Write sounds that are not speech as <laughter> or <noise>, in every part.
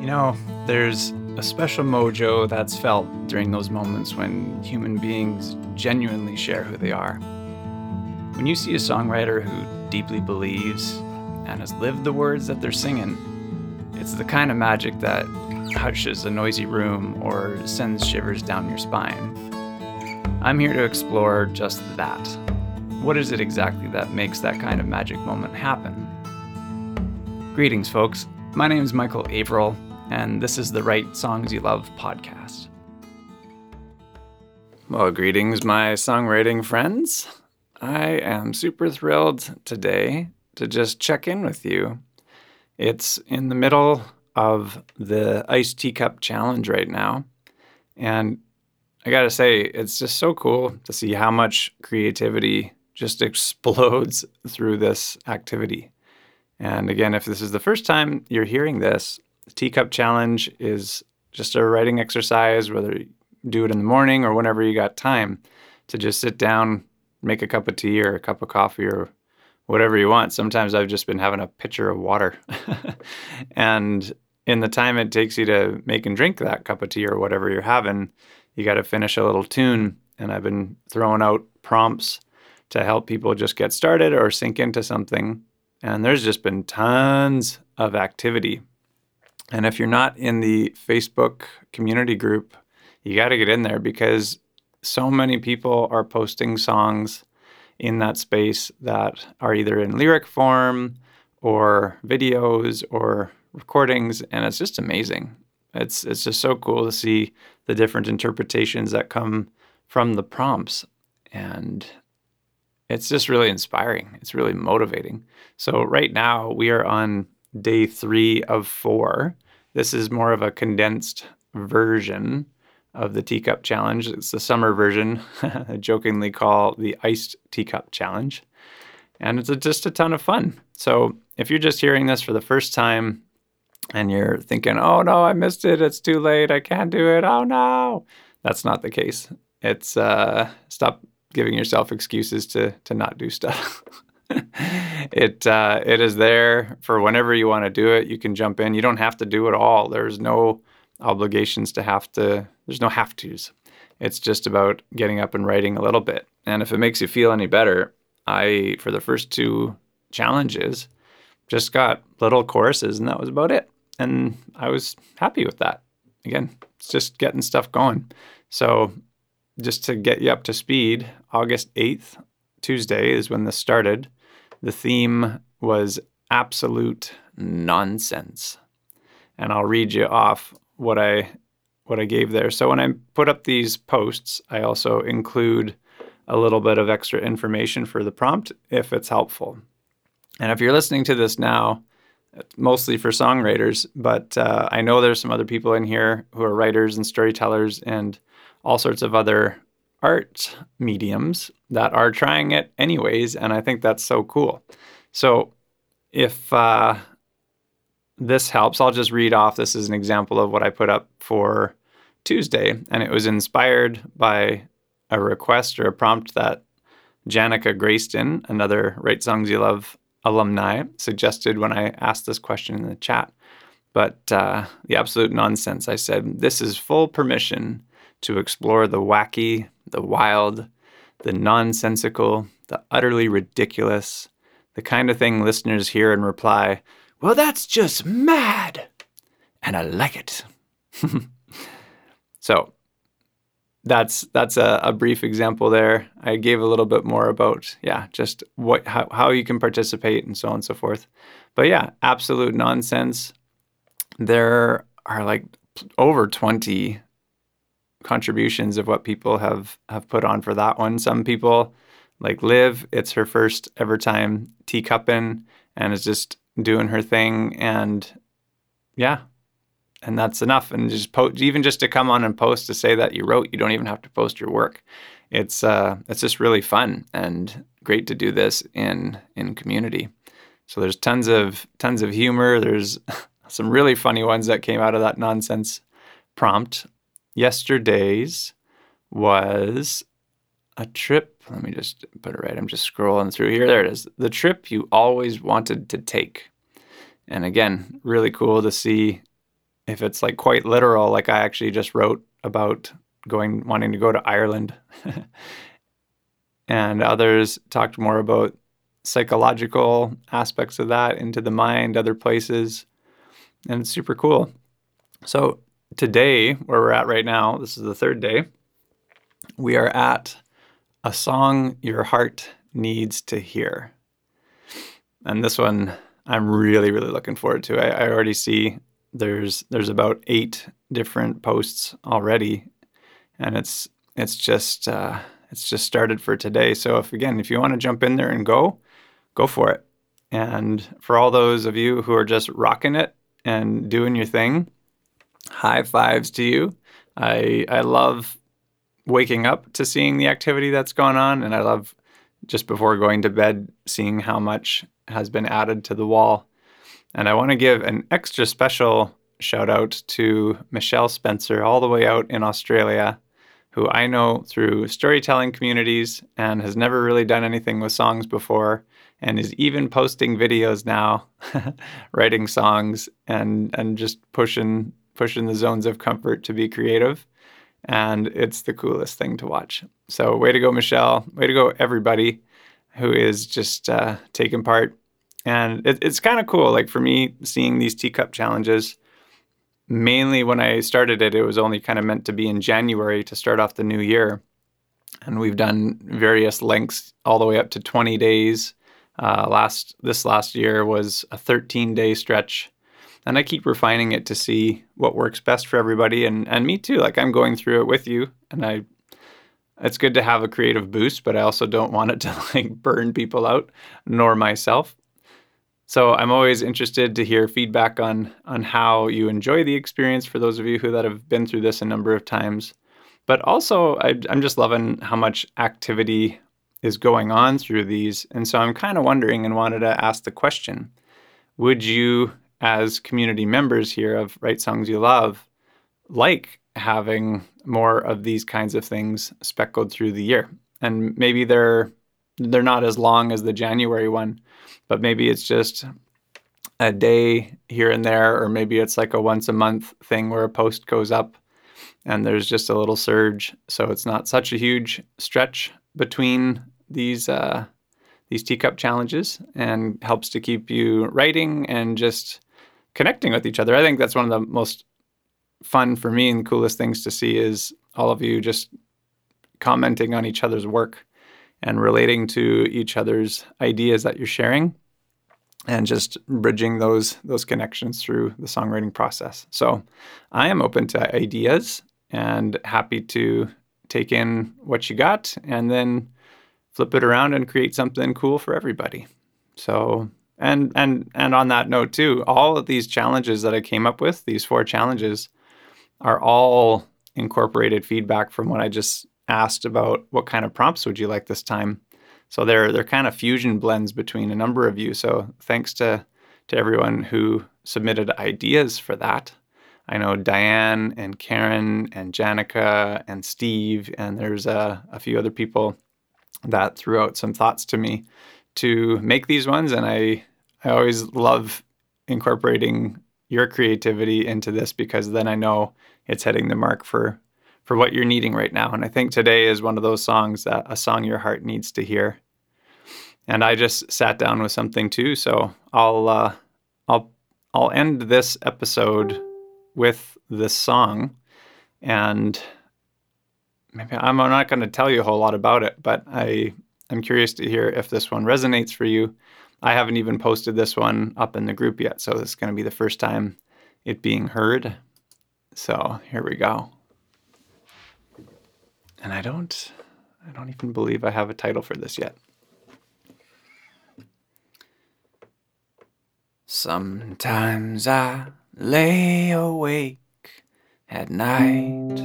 You know, there's a special mojo that's felt during those moments when human beings genuinely share who they are. When you see a songwriter who deeply believes and has lived the words that they're singing, it's the kind of magic that hushes a noisy room or sends shivers down your spine. I'm here to explore just that. What is it exactly that makes that kind of magic moment happen? Greetings, folks. My name is Michael Averill, and this is the Write Songs You Love podcast. Well, greetings, my songwriting friends. I am super thrilled today to just check in with you. It's in the middle of the Iced Teacup Challenge right now, and I gotta say, it's just so cool to see how much creativity just <laughs> explodes through this activity. And again, if this is the first time you're hearing this, Teacup Challenge is just a writing exercise, whether you do it in the morning or whenever you got time to just sit down, make a cup of tea or a cup of coffee or whatever you want. Sometimes I've just been having a pitcher of water. <laughs> and in the time it takes you to make and drink that cup of tea or whatever you're having, you got to finish a little tune. And I've been throwing out prompts to help people just get started or sink into something. And there's just been tons of activity. And if you're not in the Facebook community group, you got to get in there because so many people are posting songs in that space that are either in lyric form or videos or recordings and it's just amazing. It's it's just so cool to see the different interpretations that come from the prompts and it's just really inspiring. It's really motivating. So, right now, we are on day three of four. This is more of a condensed version of the teacup challenge. It's the summer version, <laughs> I jokingly call the iced teacup challenge. And it's just a ton of fun. So, if you're just hearing this for the first time and you're thinking, oh no, I missed it, it's too late, I can't do it, oh no, that's not the case. It's uh, stop giving yourself excuses to to not do stuff. <laughs> it uh, it is there for whenever you want to do it. You can jump in. You don't have to do it all. There's no obligations to have to. There's no have tos. It's just about getting up and writing a little bit. And if it makes you feel any better, I for the first two challenges just got little choruses, and that was about it. And I was happy with that. Again, it's just getting stuff going. So just to get you up to speed, August 8th, Tuesday, is when this started. The theme was absolute nonsense. And I'll read you off what I what I gave there. So when I put up these posts, I also include a little bit of extra information for the prompt if it's helpful. And if you're listening to this now, mostly for songwriters, but uh, I know there's some other people in here who are writers and storytellers and all sorts of other art mediums that are trying it anyways, and I think that's so cool. So if uh, this helps, I'll just read off. This is an example of what I put up for Tuesday, and it was inspired by a request or a prompt that Janica Grayston, another Write Songs You Love alumni, suggested when I asked this question in the chat. But uh, the absolute nonsense, I said, this is full permission to explore the wacky, the wild, the nonsensical, the utterly ridiculous, the kind of thing listeners hear and reply, Well, that's just mad! And I like it. <laughs> so that's that's a, a, brief example there. I gave a little bit more about yeah, just what how, how you can participate and so on and so forth. But yeah, absolute nonsense. There are like over 20 contributions of what people have have put on for that one. Some people like Liv, it's her first ever time teacupping and is just doing her thing and yeah. And that's enough. And just po- even just to come on and post to say that you wrote, you don't even have to post your work. It's uh it's just really fun and great to do this in in community. So there's tons of tons of humor. There's <laughs> some really funny ones that came out of that nonsense prompt yesterday's was a trip. Let me just put it right. I'm just scrolling through here. There it is. The trip you always wanted to take. And again, really cool to see if it's like quite literal, like I actually just wrote about going wanting to go to Ireland. <laughs> and others talked more about psychological aspects of that into the mind, other places. And it's super cool. So today, where we're at right now, this is the third day, we are at a song your heart needs to hear. And this one I'm really, really looking forward to. I, I already see there's there's about eight different posts already, and it's it's just uh, it's just started for today. So if again, if you want to jump in there and go, go for it. And for all those of you who are just rocking it and doing your thing, high fives to you. I I love waking up to seeing the activity that's going on, and I love just before going to bed seeing how much has been added to the wall. And I want to give an extra special shout out to Michelle Spencer, all the way out in Australia, who I know through storytelling communities and has never really done anything with songs before and is even posting videos now, <laughs> writing songs and and just pushing pushing the zones of comfort to be creative. And it's the coolest thing to watch. So, way to go, Michelle. Way to go, everybody who is just uh, taking part and it, it's kind of cool. Like for me, seeing these teacup challenges, mainly when I started it, it was only kind of meant to be in January to start off the new year. And we've done various lengths all the way up to 20 days. Uh, last this last year was a 13 day stretch, and I keep refining it to see what works best for everybody and and me too. Like I'm going through it with you, and I it's good to have a creative boost, but I also don't want it to <laughs> like burn people out, nor myself. So I'm always interested to hear feedback on on how you enjoy the experience for those of you who that have been through this a number of times. But also, I, I'm just loving how much activity is going on through these, and so I'm kind of wondering and wanted to ask the question: Would you, as community members here of Write Songs You Love, like having more of these kinds of things speckled through the year? And maybe they're they're not as long as the January one, but maybe it's just a day here and there, or maybe it's like a once a month thing where a post goes up and there's just a little surge. So it's not such a huge stretch between these uh, these teacup challenges and helps to keep you writing and just connecting with each other. I think that's one of the most fun for me and coolest things to see is all of you just commenting on each other's work and relating to each other's ideas that you're sharing and just bridging those those connections through the songwriting process. So I am open to ideas and happy to take in what you got and then flip it around and create something cool for everybody. So and and and on that note too, all of these challenges that I came up with, these four challenges are all incorporated feedback from what I just asked about what kind of prompts would you like this time. So they're they're kind of fusion blends between a number of you. So thanks to to everyone who submitted ideas for that. I know Diane and Karen and Janica and Steve and there's a, a few other people that threw out some thoughts to me to make these ones and I I always love incorporating your creativity into this because then I know it's hitting the mark for for what you're needing right now. And I think today is one of those songs that a song your heart needs to hear. And I just sat down with something too, so I'll uh, I'll I'll end this episode with this song, and maybe I'm not going to tell you a whole lot about it, but I I'm curious to hear if this one resonates for you. I haven't even posted this one up in the group yet, so this is going to be the first time it being heard. So here we go. And I don't I don't even believe I have a title for this yet. Sometimes I lay awake at night.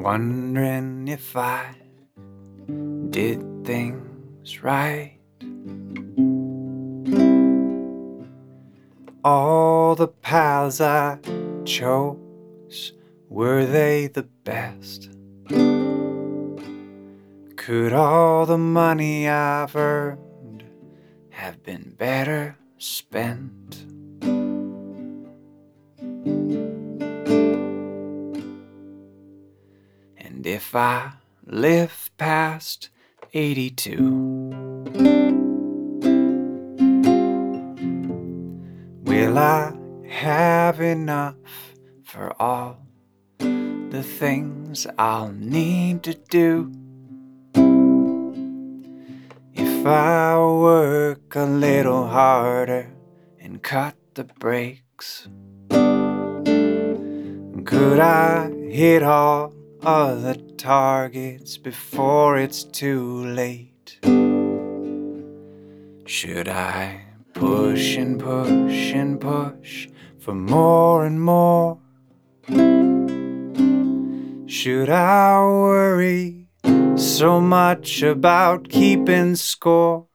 Wondering if I did things right. All the paths I chose, were they the best? Could all the money I've earned have been better spent. And if I live past 82, will I have enough for all the things I'll need to do? If I work a little harder and cut the brakes, could I hit all of the targets before it's too late? Should I push and push and push for more and more? Should I worry so much about keeping score.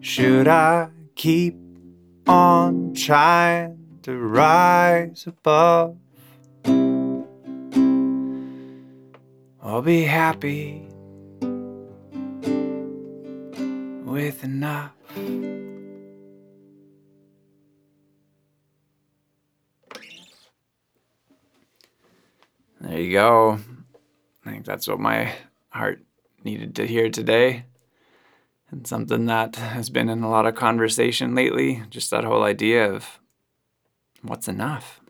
Should I keep on trying to rise above? Or be happy with enough? There you go. I think that's what my heart needed to hear today. And something that has been in a lot of conversation lately, just that whole idea of what's enough.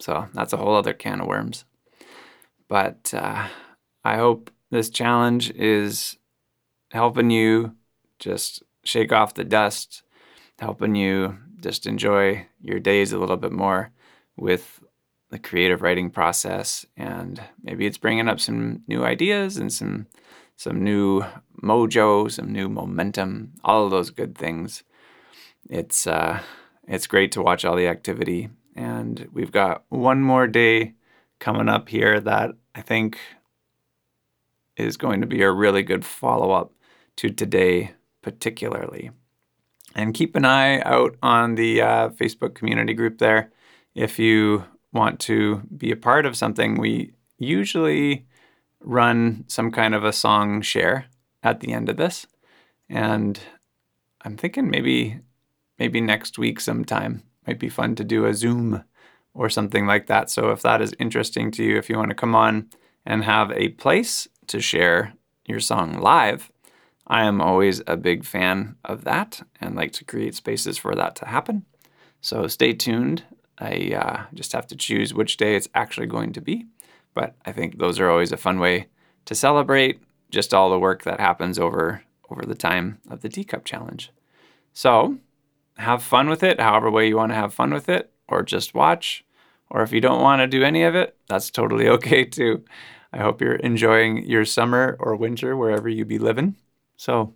So that's a whole other can of worms. But uh, I hope this challenge is helping you just shake off the dust, helping you just enjoy your days a little bit more with the creative writing process. And maybe it's bringing up some new ideas and some some new mojo some new momentum all of those good things. It's uh, it's great to watch all the activity. And we've got one more day coming up here that i think is going to be a really good follow-up to today particularly and keep an eye out on the uh, facebook community group there if you want to be a part of something, we usually run some kind of a song share at the end of this. And I'm thinking maybe maybe next week sometime might be fun to do a Zoom or something like that. So if that is interesting to you, if you want to come on and have a place to share your song live, I am always a big fan of that and like to create spaces for that to happen. So stay tuned I uh, just have to choose which day it's actually going to be. But I think those are always a fun way to celebrate just all the work that happens over over the time of the teacup challenge. So have fun with it, however way you want to have fun with it, or just watch. Or if you don't want to do any of it, that's totally <laughs> okay too. I hope you're enjoying your summer or winter wherever you be living. So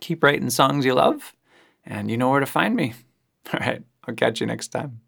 keep writing songs you love, and you know where to find me. <laughs> All right, I'll catch you next time.